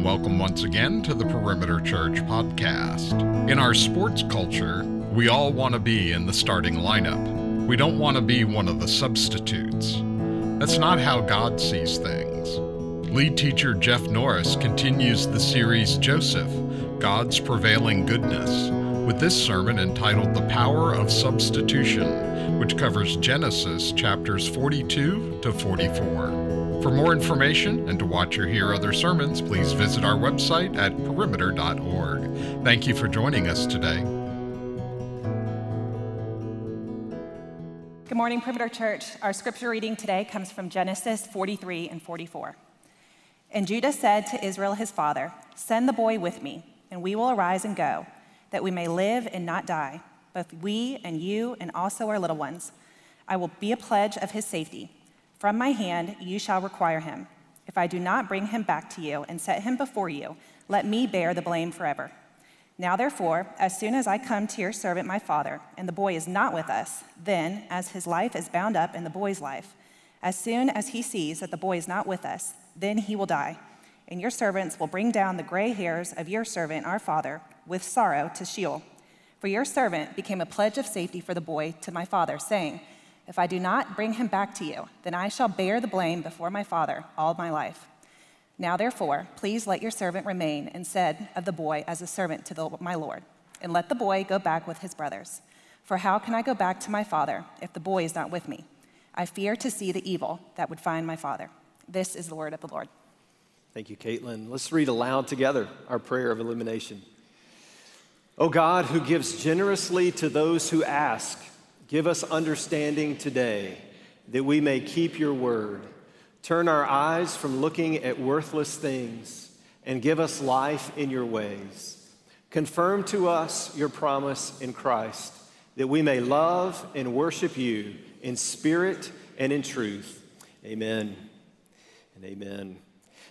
and welcome once again to the Perimeter Church podcast. In our sports culture, we all want to be in the starting lineup. We don't want to be one of the substitutes. That's not how God sees things. Lead teacher Jeff Norris continues the series Joseph God's Prevailing Goodness with this sermon entitled The Power of Substitution, which covers Genesis chapters 42 to 44. For more information and to watch or hear other sermons, please visit our website at perimeter.org. Thank you for joining us today. Good morning, Perimeter Church. Our scripture reading today comes from Genesis 43 and 44. And Judah said to Israel his father, Send the boy with me, and we will arise and go, that we may live and not die, both we and you and also our little ones. I will be a pledge of his safety. From my hand you shall require him. If I do not bring him back to you and set him before you, let me bear the blame forever. Now, therefore, as soon as I come to your servant my father, and the boy is not with us, then, as his life is bound up in the boy's life, as soon as he sees that the boy is not with us, then he will die. And your servants will bring down the gray hairs of your servant our father with sorrow to Sheol. For your servant became a pledge of safety for the boy to my father, saying, if I do not bring him back to you, then I shall bear the blame before my father all my life. Now, therefore, please let your servant remain instead of the boy as a servant to the, my Lord, and let the boy go back with his brothers. For how can I go back to my father if the boy is not with me? I fear to see the evil that would find my father. This is the word of the Lord. Thank you, Caitlin. Let's read aloud together our prayer of illumination. O God, who gives generously to those who ask, Give us understanding today that we may keep your word. Turn our eyes from looking at worthless things and give us life in your ways. Confirm to us your promise in Christ that we may love and worship you in spirit and in truth. Amen and amen.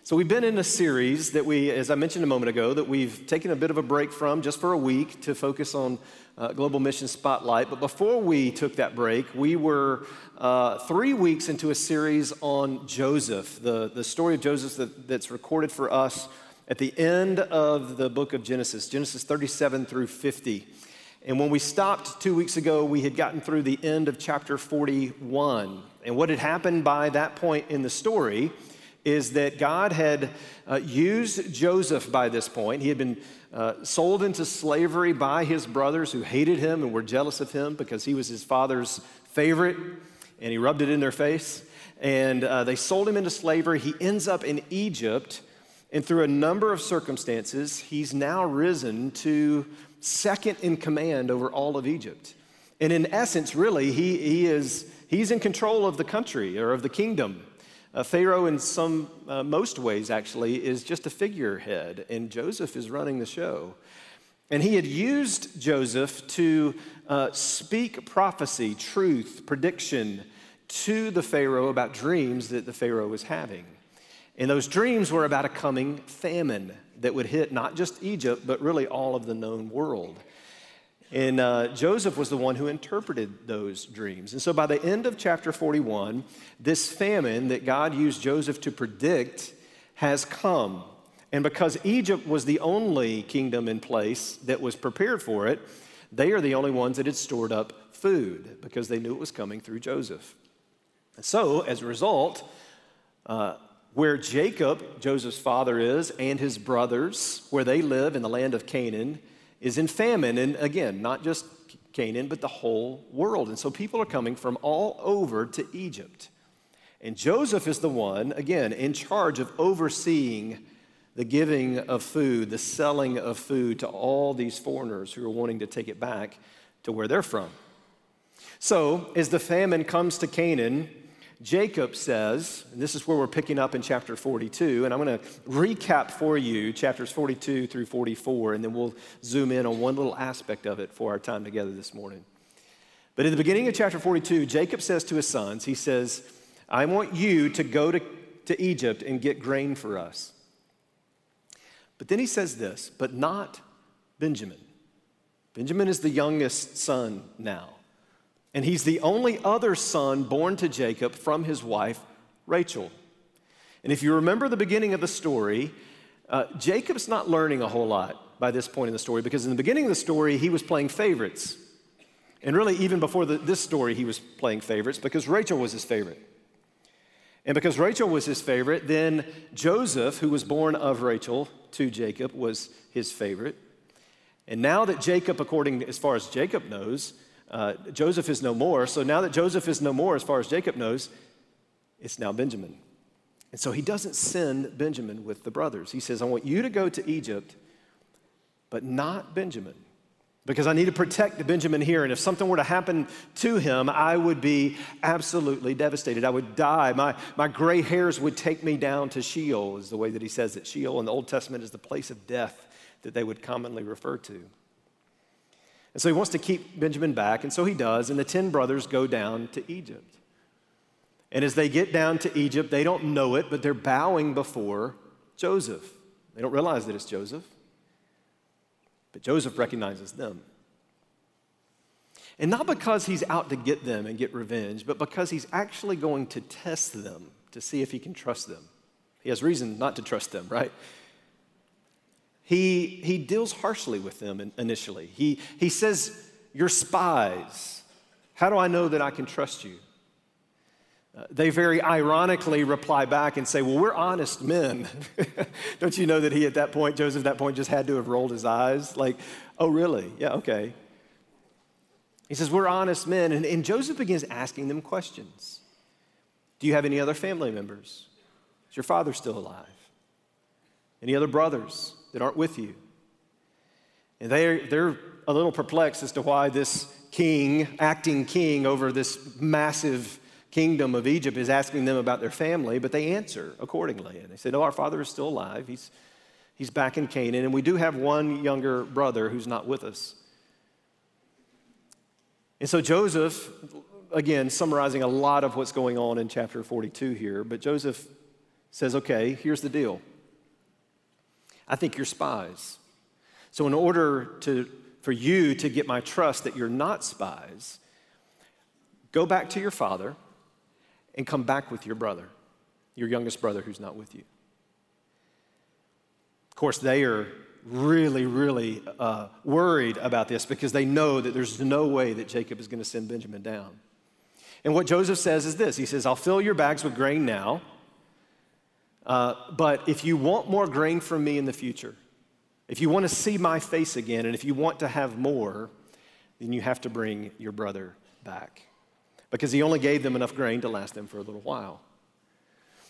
So, we've been in a series that we, as I mentioned a moment ago, that we've taken a bit of a break from just for a week to focus on uh, Global Mission Spotlight. But before we took that break, we were uh, three weeks into a series on Joseph, the, the story of Joseph that, that's recorded for us at the end of the book of Genesis, Genesis 37 through 50. And when we stopped two weeks ago, we had gotten through the end of chapter 41. And what had happened by that point in the story is that God had uh, used Joseph by this point. He had been uh, sold into slavery by his brothers who hated him and were jealous of him because he was his father's favorite and he rubbed it in their face. And uh, they sold him into slavery. He ends up in Egypt. And through a number of circumstances, he's now risen to second in command over all of Egypt. And in essence, really, he, he is, he's in control of the country or of the kingdom. Uh, Pharaoh, in some, uh, most ways actually, is just a figurehead, and Joseph is running the show. And he had used Joseph to uh, speak prophecy, truth, prediction to the Pharaoh about dreams that the Pharaoh was having. And those dreams were about a coming famine that would hit not just Egypt, but really all of the known world. And uh, Joseph was the one who interpreted those dreams. And so by the end of chapter 41, this famine that God used Joseph to predict has come. And because Egypt was the only kingdom in place that was prepared for it, they are the only ones that had stored up food because they knew it was coming through Joseph. And so, as a result, uh, where Jacob, Joseph's father, is, and his brothers, where they live in the land of Canaan, is in famine. And again, not just Canaan, but the whole world. And so people are coming from all over to Egypt. And Joseph is the one, again, in charge of overseeing the giving of food, the selling of food to all these foreigners who are wanting to take it back to where they're from. So, as the famine comes to Canaan, Jacob says, and this is where we're picking up in chapter 42, and I'm going to recap for you chapters 42 through 44, and then we'll zoom in on one little aspect of it for our time together this morning. But in the beginning of chapter 42, Jacob says to his sons, he says, I want you to go to, to Egypt and get grain for us. But then he says this, but not Benjamin. Benjamin is the youngest son now. And he's the only other son born to Jacob from his wife, Rachel. And if you remember the beginning of the story, Uh, Jacob's not learning a whole lot by this point in the story because in the beginning of the story, he was playing favorites. And really, even before the, this story, he was playing favorites because Rachel was his favorite. And because Rachel was his favorite, then Joseph, who was born of Rachel to Jacob, was his favorite. And now that Jacob, according as far as Jacob knows, uh, Joseph is no more. So now that Joseph is no more, as far as Jacob knows, it's now Benjamin. And so he doesn't send Benjamin with the brothers. He says, I want you to go to Egypt, but not Benjamin, because I need to protect Benjamin here. And if something were to happen to him, I would be absolutely devastated. I would die. My, my gray hairs would take me down to Sheol, is the way that he says it. Sheol in the Old Testament is the place of death that they would commonly refer to. And so he wants to keep Benjamin back, and so he does, and the 10 brothers go down to Egypt. And as they get down to Egypt, they don't know it, but they're bowing before Joseph. They don't realize that it's Joseph, but Joseph recognizes them. And not because he's out to get them and get revenge, but because he's actually going to test them to see if he can trust them. He has reason not to trust them, right? He, he deals harshly with them initially. He, he says, You're spies. How do I know that I can trust you? Uh, they very ironically reply back and say, Well, we're honest men. Don't you know that he, at that point, Joseph, at that point, just had to have rolled his eyes? Like, oh, really? Yeah, okay. He says, We're honest men. And, and Joseph begins asking them questions Do you have any other family members? Is your father still alive? Any other brothers? That aren't with you. And they're, they're a little perplexed as to why this king, acting king over this massive kingdom of Egypt, is asking them about their family, but they answer accordingly. And they said, Oh, our father is still alive. He's, he's back in Canaan. And we do have one younger brother who's not with us. And so Joseph, again, summarizing a lot of what's going on in chapter 42 here, but Joseph says, Okay, here's the deal. I think you're spies. So, in order to, for you to get my trust that you're not spies, go back to your father and come back with your brother, your youngest brother who's not with you. Of course, they are really, really uh, worried about this because they know that there's no way that Jacob is going to send Benjamin down. And what Joseph says is this He says, I'll fill your bags with grain now. Uh, but if you want more grain from me in the future, if you want to see my face again, and if you want to have more, then you have to bring your brother back. Because he only gave them enough grain to last them for a little while.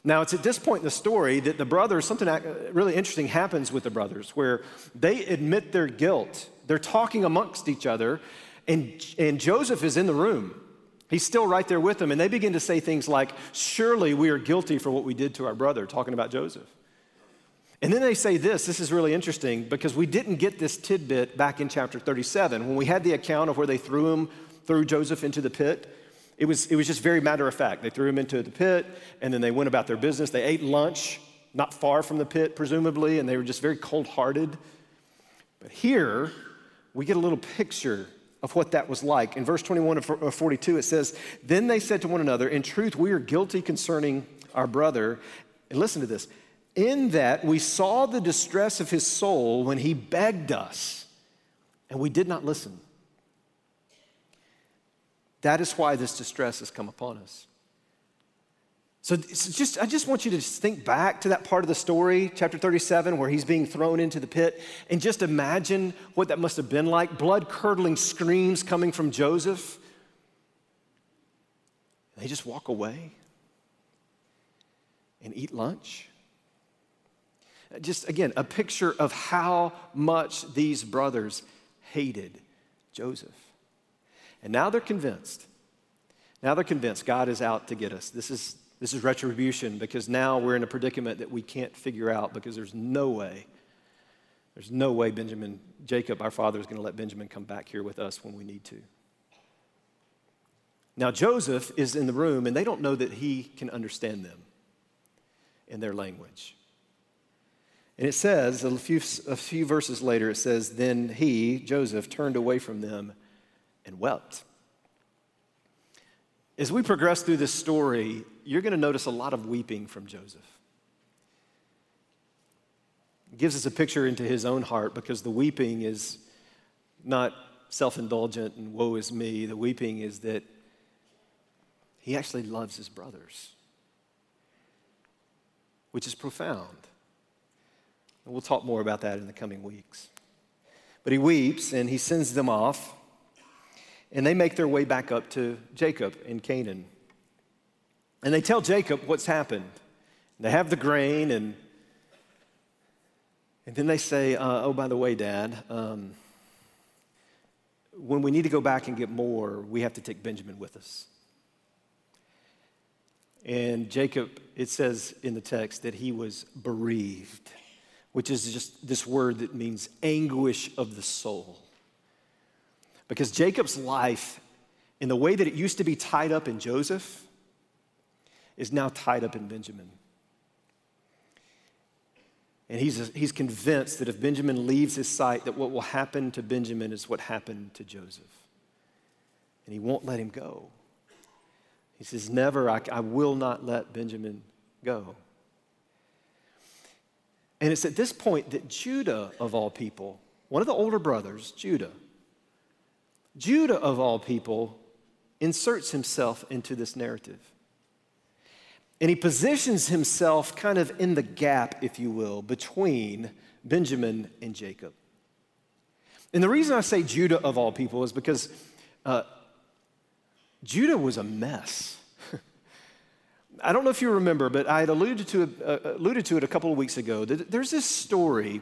Now, it's at this point in the story that the brothers, something really interesting happens with the brothers, where they admit their guilt. They're talking amongst each other, and, and Joseph is in the room. He's still right there with them, and they begin to say things like, Surely we are guilty for what we did to our brother, talking about Joseph. And then they say this this is really interesting because we didn't get this tidbit back in chapter 37. When we had the account of where they threw him, threw Joseph into the pit, it was, it was just very matter of fact. They threw him into the pit, and then they went about their business. They ate lunch not far from the pit, presumably, and they were just very cold hearted. But here, we get a little picture of what that was like. In verse 21 of 42, it says, Then they said to one another, In truth, we are guilty concerning our brother. And listen to this in that we saw the distress of his soul when he begged us, and we did not listen. That is why this distress has come upon us. So just, I just want you to think back to that part of the story, chapter 37, where he's being thrown into the pit, and just imagine what that must have been like. Blood curdling screams coming from Joseph. They just walk away and eat lunch. Just again, a picture of how much these brothers hated Joseph. And now they're convinced. Now they're convinced God is out to get us. This is this is retribution because now we're in a predicament that we can't figure out because there's no way, there's no way Benjamin, Jacob, our father, is going to let Benjamin come back here with us when we need to. Now, Joseph is in the room and they don't know that he can understand them in their language. And it says, a few, a few verses later, it says, Then he, Joseph, turned away from them and wept. As we progress through this story, you're going to notice a lot of weeping from Joseph. gives us a picture into his own heart because the weeping is not self indulgent and woe is me. The weeping is that he actually loves his brothers, which is profound. And we'll talk more about that in the coming weeks. But he weeps and he sends them off, and they make their way back up to Jacob in Canaan. And they tell Jacob what's happened. They have the grain, and, and then they say, uh, Oh, by the way, Dad, um, when we need to go back and get more, we have to take Benjamin with us. And Jacob, it says in the text that he was bereaved, which is just this word that means anguish of the soul. Because Jacob's life, in the way that it used to be tied up in Joseph, is now tied up in Benjamin. And he's, he's convinced that if Benjamin leaves his sight, that what will happen to Benjamin is what happened to Joseph. And he won't let him go. He says, Never, I, I will not let Benjamin go. And it's at this point that Judah, of all people, one of the older brothers, Judah, Judah, of all people, inserts himself into this narrative. And he positions himself kind of in the gap, if you will, between Benjamin and Jacob. And the reason I say Judah of all people is because uh, Judah was a mess. I don't know if you remember, but I had alluded to, it, uh, alluded to it a couple of weeks ago. There's this story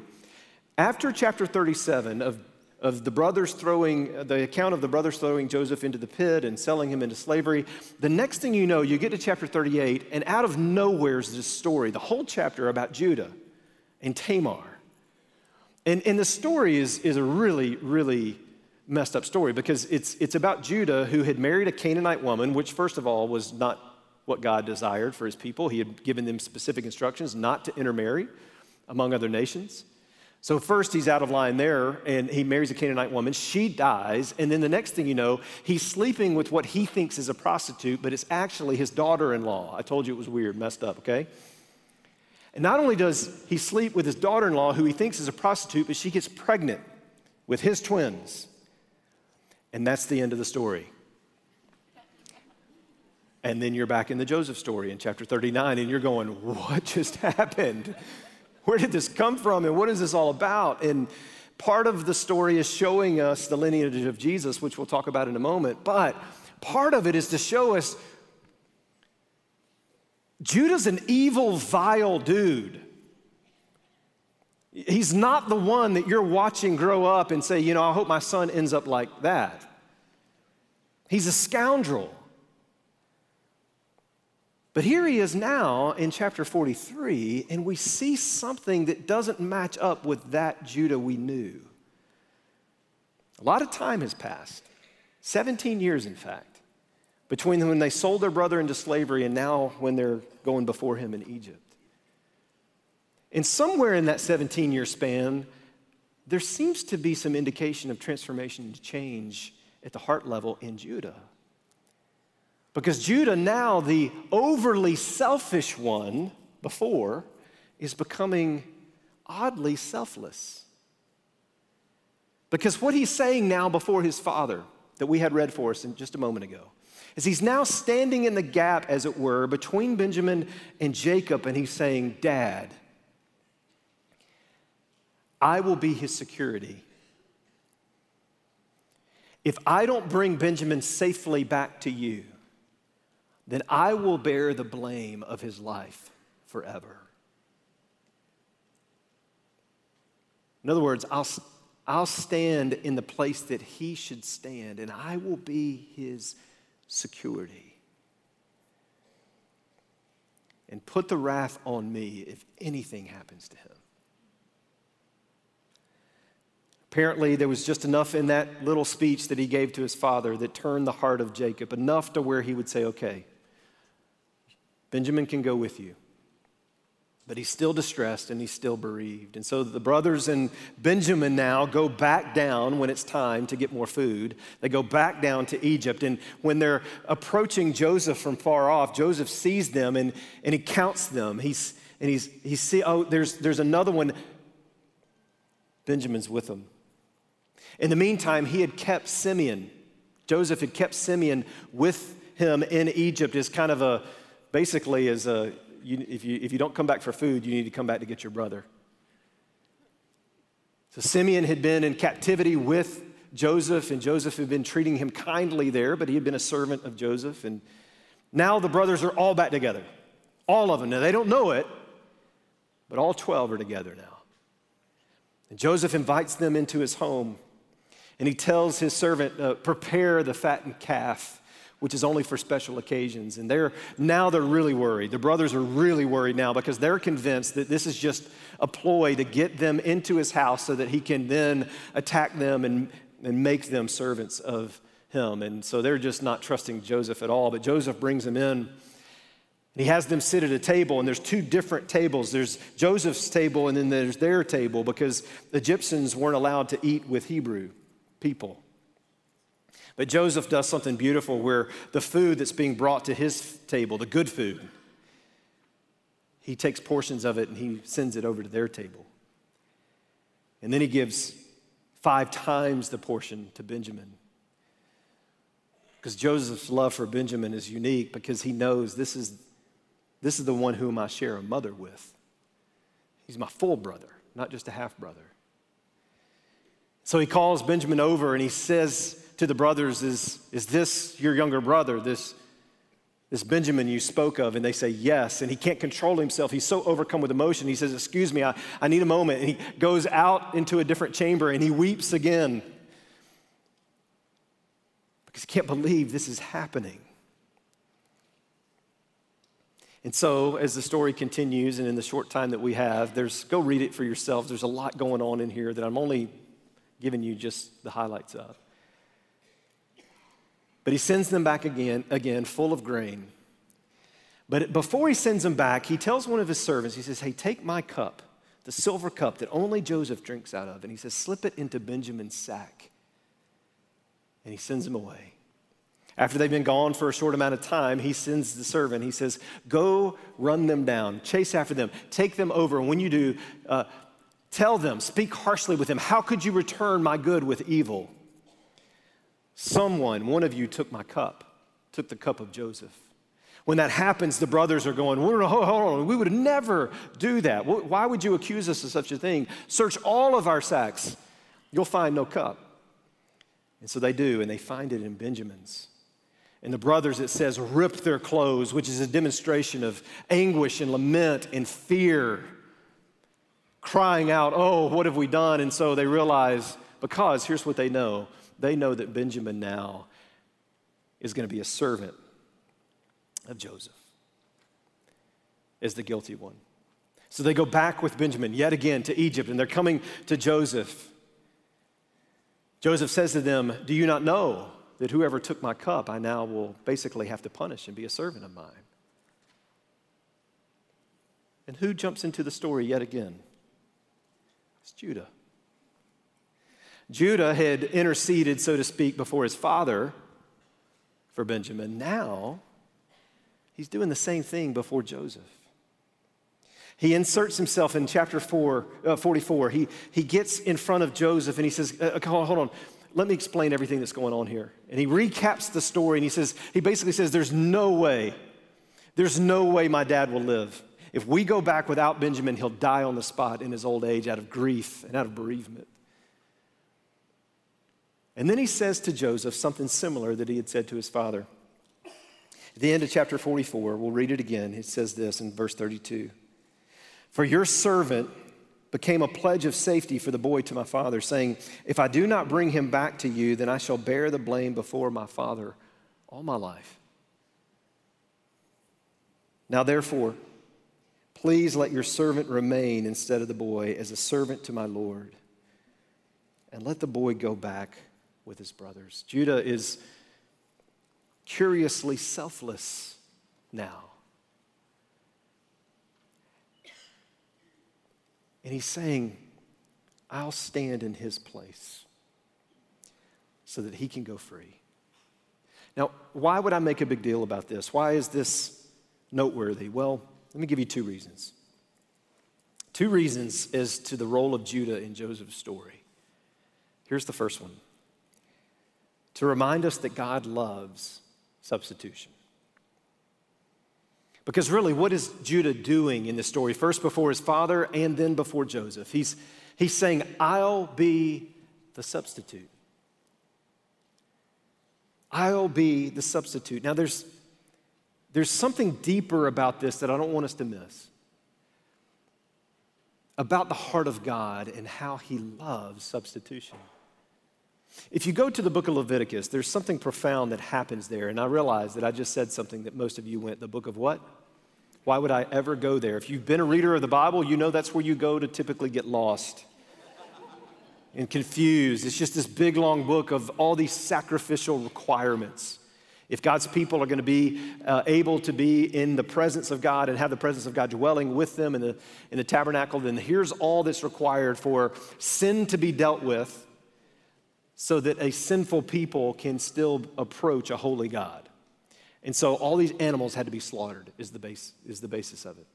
after chapter 37 of of the brothers throwing, the account of the brothers throwing Joseph into the pit and selling him into slavery. The next thing you know, you get to chapter 38, and out of nowhere is this story, the whole chapter about Judah and Tamar. And, and the story is, is a really, really messed up story because it's, it's about Judah who had married a Canaanite woman, which, first of all, was not what God desired for his people. He had given them specific instructions not to intermarry among other nations. So, first, he's out of line there and he marries a Canaanite woman. She dies. And then the next thing you know, he's sleeping with what he thinks is a prostitute, but it's actually his daughter in law. I told you it was weird, messed up, okay? And not only does he sleep with his daughter in law, who he thinks is a prostitute, but she gets pregnant with his twins. And that's the end of the story. And then you're back in the Joseph story in chapter 39, and you're going, What just happened? Where did this come from and what is this all about? And part of the story is showing us the lineage of Jesus, which we'll talk about in a moment, but part of it is to show us Judah's an evil, vile dude. He's not the one that you're watching grow up and say, you know, I hope my son ends up like that. He's a scoundrel. But here he is now in chapter 43, and we see something that doesn't match up with that Judah we knew. A lot of time has passed 17 years, in fact, between when they sold their brother into slavery and now when they're going before him in Egypt. And somewhere in that 17 year span, there seems to be some indication of transformation and change at the heart level in Judah. Because Judah, now the overly selfish one before, is becoming oddly selfless. Because what he's saying now before his father, that we had read for us in just a moment ago, is he's now standing in the gap, as it were, between Benjamin and Jacob, and he's saying, Dad, I will be his security. If I don't bring Benjamin safely back to you, then I will bear the blame of his life forever. In other words, I'll, I'll stand in the place that he should stand, and I will be his security. And put the wrath on me if anything happens to him. Apparently, there was just enough in that little speech that he gave to his father that turned the heart of Jacob, enough to where he would say, Okay, Benjamin can go with you. But he's still distressed and he's still bereaved. And so the brothers and Benjamin now go back down when it's time to get more food. They go back down to Egypt. And when they're approaching Joseph from far off, Joseph sees them and, and he counts them. He's, and he's, he see, oh, there's, there's another one. Benjamin's with him. In the meantime, he had kept Simeon. Joseph had kept Simeon with him in Egypt as kind of a, basically, is a, you, if, you, if you don't come back for food, you need to come back to get your brother. So Simeon had been in captivity with Joseph, and Joseph had been treating him kindly there, but he had been a servant of Joseph. And now the brothers are all back together. All of them. Now they don't know it, but all 12 are together now. And Joseph invites them into his home, and he tells his servant, uh, Prepare the fattened calf which is only for special occasions. And they're now they're really worried. The brothers are really worried now because they're convinced that this is just a ploy to get them into his house so that he can then attack them and, and make them servants of him. And so they're just not trusting Joseph at all. But Joseph brings them in. And he has them sit at a table, and there's two different tables. There's Joseph's table, and then there's their table because Egyptians weren't allowed to eat with Hebrew people. But Joseph does something beautiful where the food that's being brought to his table, the good food, he takes portions of it and he sends it over to their table. And then he gives five times the portion to Benjamin. Because Joseph's love for Benjamin is unique because he knows this is, this is the one whom I share a mother with. He's my full brother, not just a half brother. So he calls Benjamin over and he says, to the brothers, Is, is this your younger brother, this, this Benjamin you spoke of? And they say, Yes. And he can't control himself. He's so overcome with emotion. He says, Excuse me, I, I need a moment. And he goes out into a different chamber and he weeps again because he can't believe this is happening. And so, as the story continues, and in the short time that we have, there's go read it for yourself. There's a lot going on in here that I'm only giving you just the highlights of. But he sends them back again, again, full of grain. But before he sends them back, he tells one of his servants, he says, Hey, take my cup, the silver cup that only Joseph drinks out of, and he says, Slip it into Benjamin's sack. And he sends them away. After they've been gone for a short amount of time, he sends the servant. He says, Go run them down, chase after them, take them over. And when you do, uh, tell them, speak harshly with them. How could you return my good with evil? Someone, one of you took my cup, took the cup of Joseph. When that happens, the brothers are going, hold on, we would never do that. Why would you accuse us of such a thing? Search all of our sacks, you'll find no cup. And so they do, and they find it in Benjamin's. And the brothers, it says, ripped their clothes, which is a demonstration of anguish and lament and fear, crying out, Oh, what have we done? And so they realize, because here's what they know they know that Benjamin now is going to be a servant of Joseph as the guilty one. So they go back with Benjamin yet again to Egypt, and they're coming to Joseph. Joseph says to them, Do you not know that whoever took my cup, I now will basically have to punish and be a servant of mine? And who jumps into the story yet again? It's Judah. Judah had interceded, so to speak, before his father for Benjamin. Now, he's doing the same thing before Joseph. He inserts himself in chapter four, uh, 44. He, he gets in front of Joseph and he says, uh, Hold on, let me explain everything that's going on here. And he recaps the story and he says, He basically says, There's no way, there's no way my dad will live. If we go back without Benjamin, he'll die on the spot in his old age out of grief and out of bereavement. And then he says to Joseph something similar that he had said to his father. At the end of chapter 44, we'll read it again. It says this in verse 32 For your servant became a pledge of safety for the boy to my father, saying, If I do not bring him back to you, then I shall bear the blame before my father all my life. Now, therefore, please let your servant remain instead of the boy as a servant to my Lord, and let the boy go back with his brothers. Judah is curiously selfless now. And he's saying, I'll stand in his place so that he can go free. Now, why would I make a big deal about this? Why is this noteworthy? Well, let me give you two reasons. Two reasons as to the role of Judah in Joseph's story. Here's the first one to remind us that God loves substitution. Because really, what is Judah doing in this story? First before his father and then before Joseph. He's, he's saying, I'll be the substitute. I'll be the substitute. Now, there's, there's something deeper about this that I don't want us to miss about the heart of God and how he loves substitution. If you go to the book of Leviticus, there's something profound that happens there. And I realize that I just said something that most of you went, the book of what? Why would I ever go there? If you've been a reader of the Bible, you know that's where you go to typically get lost and confused. It's just this big, long book of all these sacrificial requirements. If God's people are going to be uh, able to be in the presence of God and have the presence of God dwelling with them in the, in the tabernacle, then here's all that's required for sin to be dealt with so that a sinful people can still approach a holy God. And so all these animals had to be slaughtered, is the, base, is the basis of it.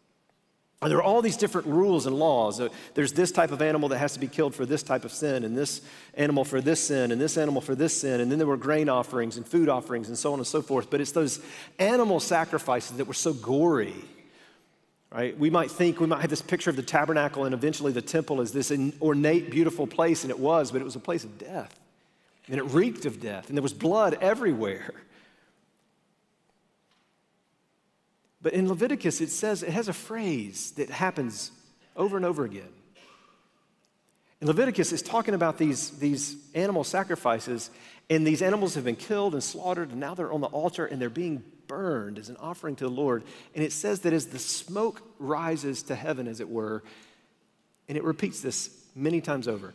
And there are all these different rules and laws. Uh, there's this type of animal that has to be killed for this type of sin, and this animal for this sin, and this animal for this sin. And then there were grain offerings and food offerings and so on and so forth. But it's those animal sacrifices that were so gory. Right? We might think, we might have this picture of the tabernacle and eventually the temple as this ornate, beautiful place, and it was, but it was a place of death. And it reeked of death, and there was blood everywhere. But in Leviticus, it says, it has a phrase that happens over and over again. In Leviticus, it's talking about these, these animal sacrifices, and these animals have been killed and slaughtered, and now they're on the altar and they're being burned as an offering to the Lord. And it says that as the smoke rises to heaven, as it were, and it repeats this many times over,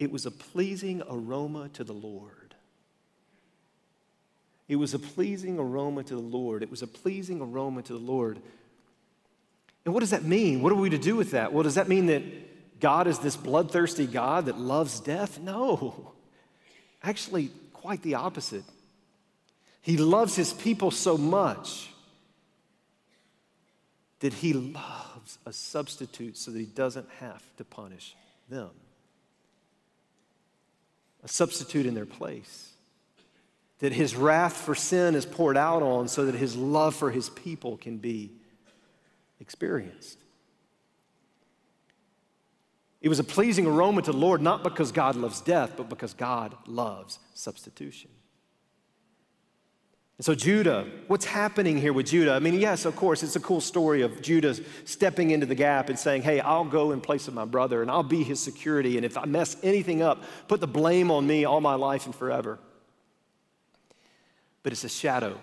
it was a pleasing aroma to the Lord. It was a pleasing aroma to the Lord. It was a pleasing aroma to the Lord. And what does that mean? What are we to do with that? Well, does that mean that God is this bloodthirsty God that loves death? No. Actually, quite the opposite. He loves his people so much that he loves a substitute so that he doesn't have to punish them. A substitute in their place that his wrath for sin is poured out on so that his love for his people can be experienced. It was a pleasing aroma to the Lord, not because God loves death, but because God loves substitution. And so, Judah, what's happening here with Judah? I mean, yes, of course, it's a cool story of Judah stepping into the gap and saying, Hey, I'll go in place of my brother and I'll be his security. And if I mess anything up, put the blame on me all my life and forever but it's a shadow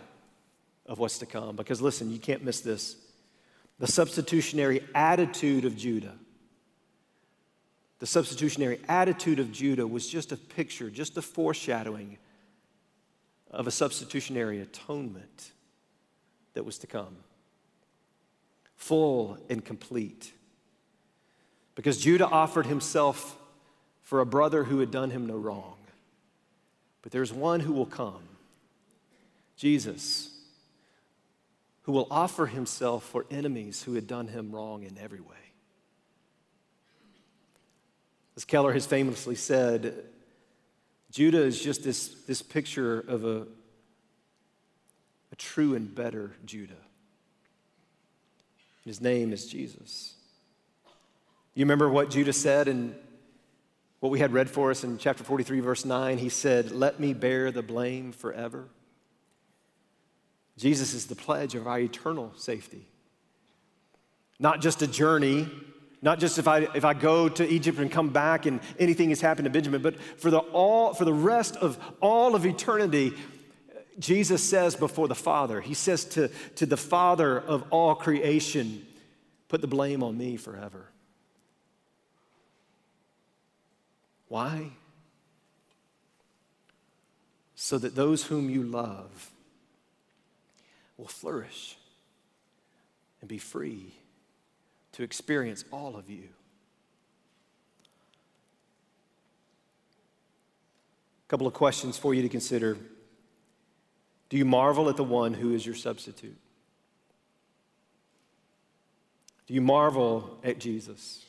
of what's to come. Because listen, you can't miss this. The substitutionary attitude of Judah, the substitutionary attitude of Judah was just a picture, just a foreshadowing of a substitutionary atonement that was to come. Full and complete. Because Judah offered himself for a brother who had done him no wrong. But there's one who will come Jesus, who will offer himself for enemies who had done him wrong in every way. As Keller has famously said, Judah is just this, this picture of a, a true and better Judah. His name is Jesus. You remember what Judah said in what we had read for us in chapter 43, verse 9? He said, Let me bear the blame forever. Jesus is the pledge of our eternal safety. Not just a journey, not just if I, if I go to Egypt and come back and anything has happened to Benjamin, but for the, all, for the rest of all of eternity, Jesus says before the Father, He says to, to the Father of all creation, put the blame on me forever. Why? So that those whom you love will flourish and be free to experience all of you. A couple of questions for you to consider. Do you marvel at the one who is your substitute? Do you marvel at Jesus?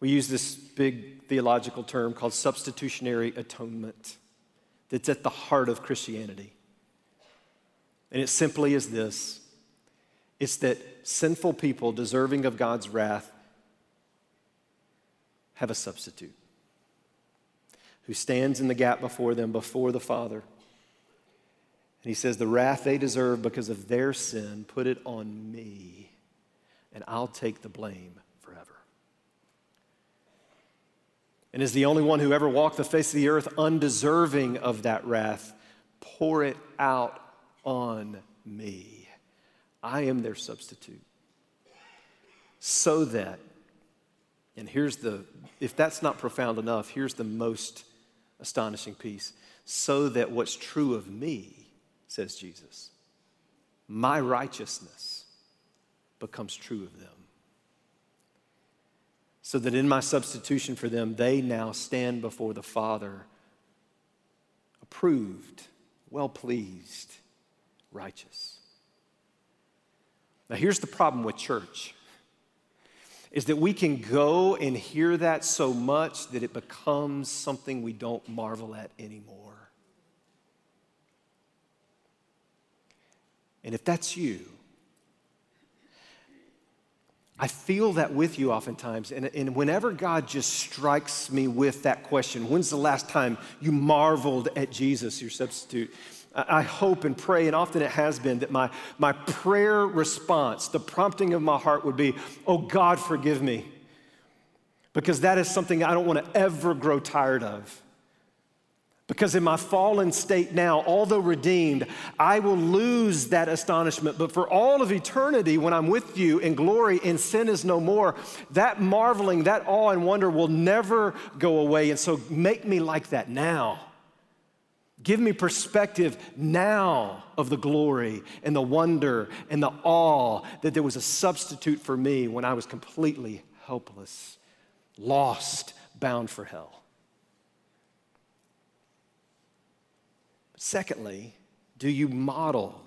We use this big theological term called substitutionary atonement that's at the heart of Christianity. And it simply is this it's that sinful people deserving of God's wrath have a substitute who stands in the gap before them, before the Father. And he says, The wrath they deserve because of their sin, put it on me, and I'll take the blame forever. And as the only one who ever walked the face of the earth undeserving of that wrath, pour it out on me. I am their substitute. So that, and here's the, if that's not profound enough, here's the most astonishing piece. So that what's true of me, says Jesus, my righteousness becomes true of them. So that in my substitution for them, they now stand before the Father approved, well pleased, righteous. Now, here's the problem with church is that we can go and hear that so much that it becomes something we don't marvel at anymore. And if that's you, I feel that with you oftentimes. And, and whenever God just strikes me with that question, when's the last time you marveled at Jesus, your substitute? I hope and pray, and often it has been, that my, my prayer response, the prompting of my heart would be, Oh God, forgive me. Because that is something I don't want to ever grow tired of. Because in my fallen state now, although redeemed, I will lose that astonishment. But for all of eternity, when I'm with you in glory and sin is no more, that marveling, that awe and wonder will never go away. And so make me like that now. Give me perspective now of the glory and the wonder and the awe that there was a substitute for me when I was completely helpless, lost, bound for hell. Secondly, do you model?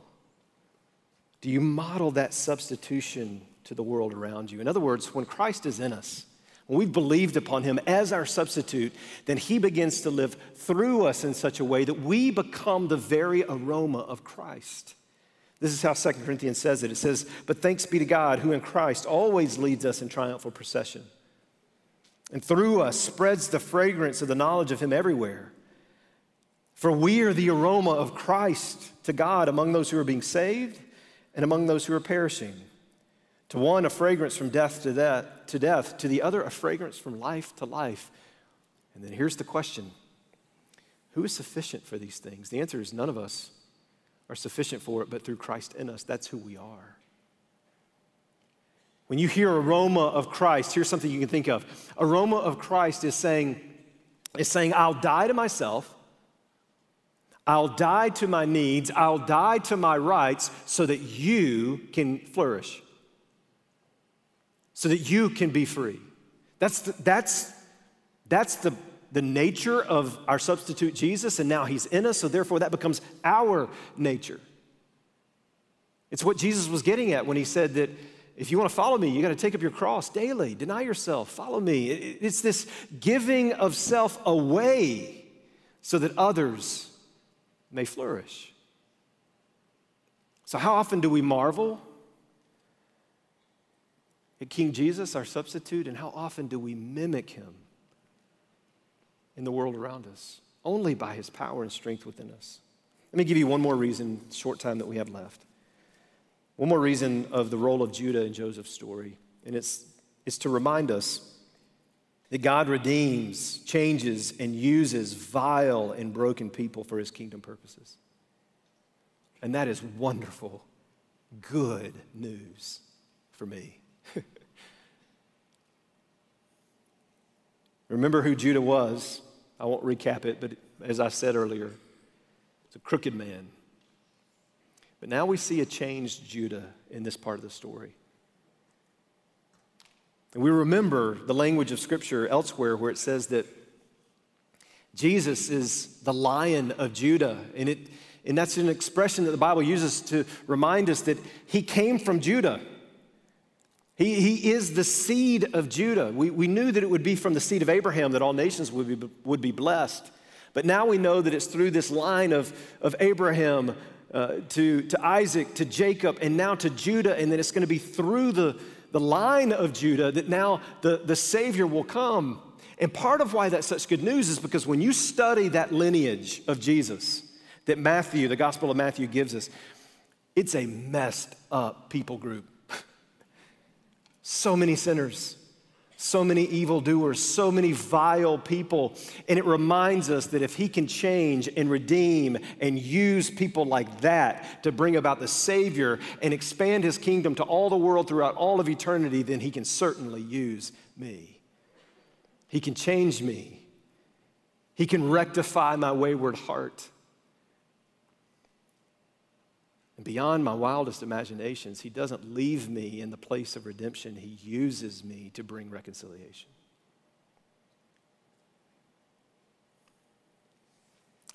Do you model that substitution to the world around you? In other words, when Christ is in us, when we've believed upon him as our substitute, then he begins to live through us in such a way that we become the very aroma of Christ. This is how 2 Corinthians says it. It says, But thanks be to God who in Christ always leads us in triumphal procession. And through us spreads the fragrance of the knowledge of him everywhere. For we are the aroma of Christ to God among those who are being saved and among those who are perishing. To one, a fragrance from death to, death, to death, to the other, a fragrance from life to life. And then here's the question Who is sufficient for these things? The answer is none of us are sufficient for it, but through Christ in us, that's who we are. When you hear aroma of Christ, here's something you can think of. Aroma of Christ is saying, is saying, I'll die to myself, I'll die to my needs, I'll die to my rights so that you can flourish so that you can be free. That's the, that's, that's the, the nature of our substitute Jesus, and now he's in us, so therefore that becomes our nature. It's what Jesus was getting at when he said that if you want to follow me, you got to take up your cross daily, deny yourself, follow me. It's this giving of self away so that others may flourish. So, how often do we marvel King Jesus, our substitute, and how often do we mimic him in the world around us? Only by his power and strength within us. Let me give you one more reason, short time that we have left. One more reason of the role of Judah in Joseph's story, and it's, it's to remind us that God redeems, changes, and uses vile and broken people for his kingdom purposes. And that is wonderful, good news for me. Remember who Judah was. I won't recap it, but as I said earlier, it's a crooked man. But now we see a changed Judah in this part of the story. And we remember the language of Scripture elsewhere where it says that Jesus is the lion of Judah. And, it, and that's an expression that the Bible uses to remind us that he came from Judah. He, he is the seed of Judah. We, we knew that it would be from the seed of Abraham that all nations would be, would be blessed. But now we know that it's through this line of, of Abraham uh, to, to Isaac, to Jacob, and now to Judah, and then it's going to be through the, the line of Judah that now the, the Savior will come. And part of why that's such good news is because when you study that lineage of Jesus that Matthew, the Gospel of Matthew, gives us, it's a messed up people group. So many sinners, so many evildoers, so many vile people. And it reminds us that if He can change and redeem and use people like that to bring about the Savior and expand His kingdom to all the world throughout all of eternity, then He can certainly use me. He can change me. He can rectify my wayward heart. And beyond my wildest imaginations, He doesn't leave me in the place of redemption. He uses me to bring reconciliation.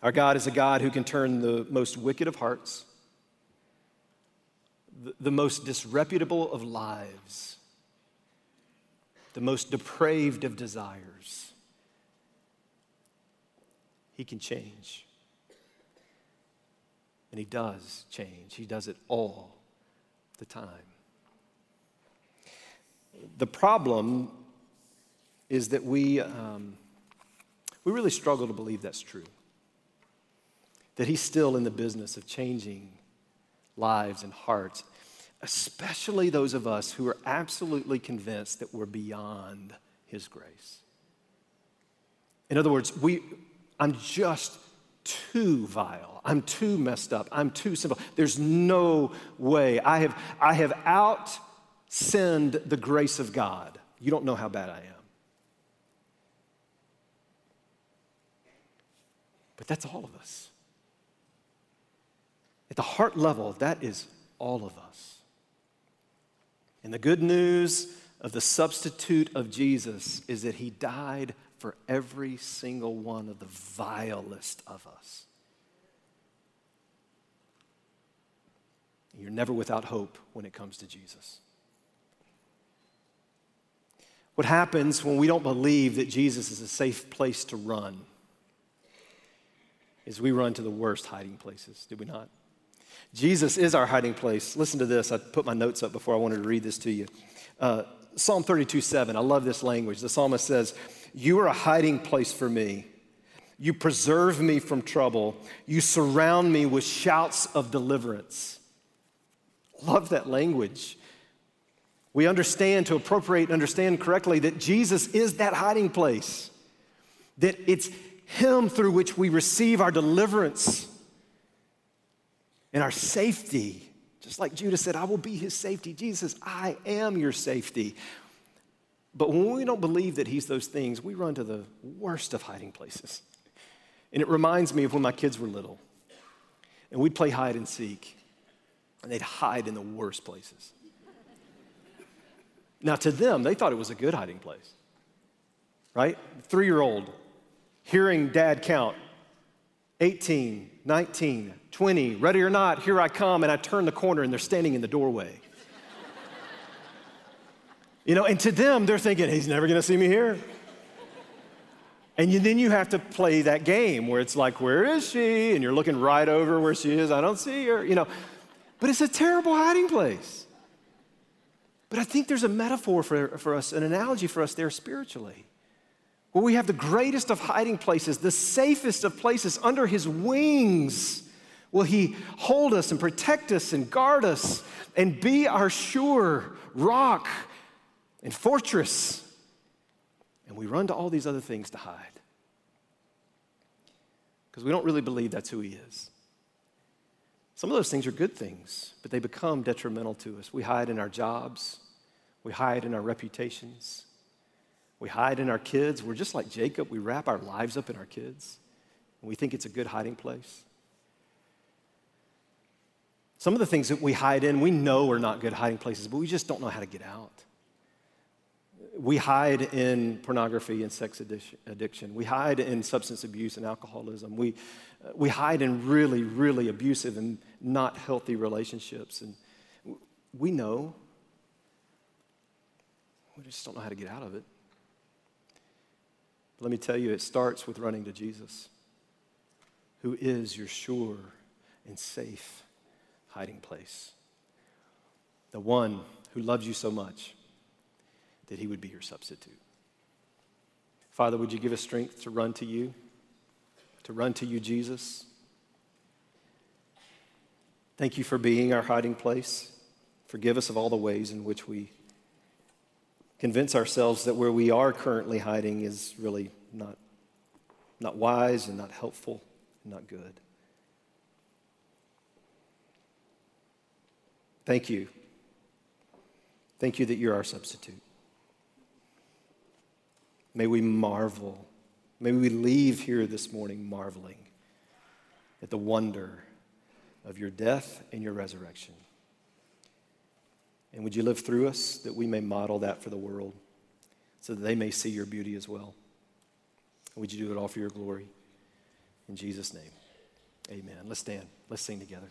Our God is a God who can turn the most wicked of hearts, the, most disreputable of lives, the most depraved of desires. He can change. And He does change, He does it all the time. The problem is that we, um, we really struggle to believe that's true. That He's still in the business of changing lives and hearts, especially those of us who are absolutely convinced that we're beyond His grace. In other words, we, I'm just too vile. I'm too messed up. I'm too simple. There's no way. I have, I have out sinned the grace of God. You don't know how bad I am. But that's all of us. At the heart level, that is all of us. And the good news of the substitute of Jesus is that he died for every single one of the vilest of us. You're never without hope when it comes to Jesus. What happens when we don't believe that Jesus is a safe place to run is we run to the worst hiding places, do we not? Jesus is our hiding place. Listen to this. I put my notes up before I wanted to read this to you. Uh, Psalm 32 7. I love this language. The psalmist says, You are a hiding place for me. You preserve me from trouble. You surround me with shouts of deliverance. Love that language. We understand to appropriate and understand correctly that Jesus is that hiding place, that it's Him through which we receive our deliverance and our safety. Just like Judah said, I will be his safety. Jesus, I am your safety. But when we don't believe that he's those things, we run to the worst of hiding places. And it reminds me of when my kids were little. And we'd play hide and seek, and they'd hide in the worst places. Now, to them, they thought it was a good hiding place, right? Three year old hearing dad count 18, 19, 20, ready or not, here I come, and I turn the corner and they're standing in the doorway. You know, and to them, they're thinking, he's never gonna see me here. And you, then you have to play that game where it's like, where is she? And you're looking right over where she is. I don't see her, you know. But it's a terrible hiding place. But I think there's a metaphor for, for us, an analogy for us there spiritually where we have the greatest of hiding places, the safest of places under his wings. Will he hold us and protect us and guard us and be our sure rock and fortress? And we run to all these other things to hide because we don't really believe that's who he is. Some of those things are good things, but they become detrimental to us. We hide in our jobs, we hide in our reputations, we hide in our kids. We're just like Jacob. We wrap our lives up in our kids, and we think it's a good hiding place. Some of the things that we hide in, we know are not good hiding places, but we just don't know how to get out. We hide in pornography and sex addiction. We hide in substance abuse and alcoholism. We, we hide in really, really abusive and not healthy relationships. And we know We just don't know how to get out of it. But let me tell you, it starts with running to Jesus, who is your sure and safe hiding place. The one who loves you so much that he would be your substitute. Father, would you give us strength to run to you, to run to you, Jesus? Thank you for being our hiding place. Forgive us of all the ways in which we convince ourselves that where we are currently hiding is really not, not wise and not helpful and not good. Thank you. Thank you that you're our substitute. May we marvel. May we leave here this morning marveling at the wonder of your death and your resurrection. And would you live through us that we may model that for the world so that they may see your beauty as well? And would you do it all for your glory? In Jesus' name, amen. Let's stand. Let's sing together.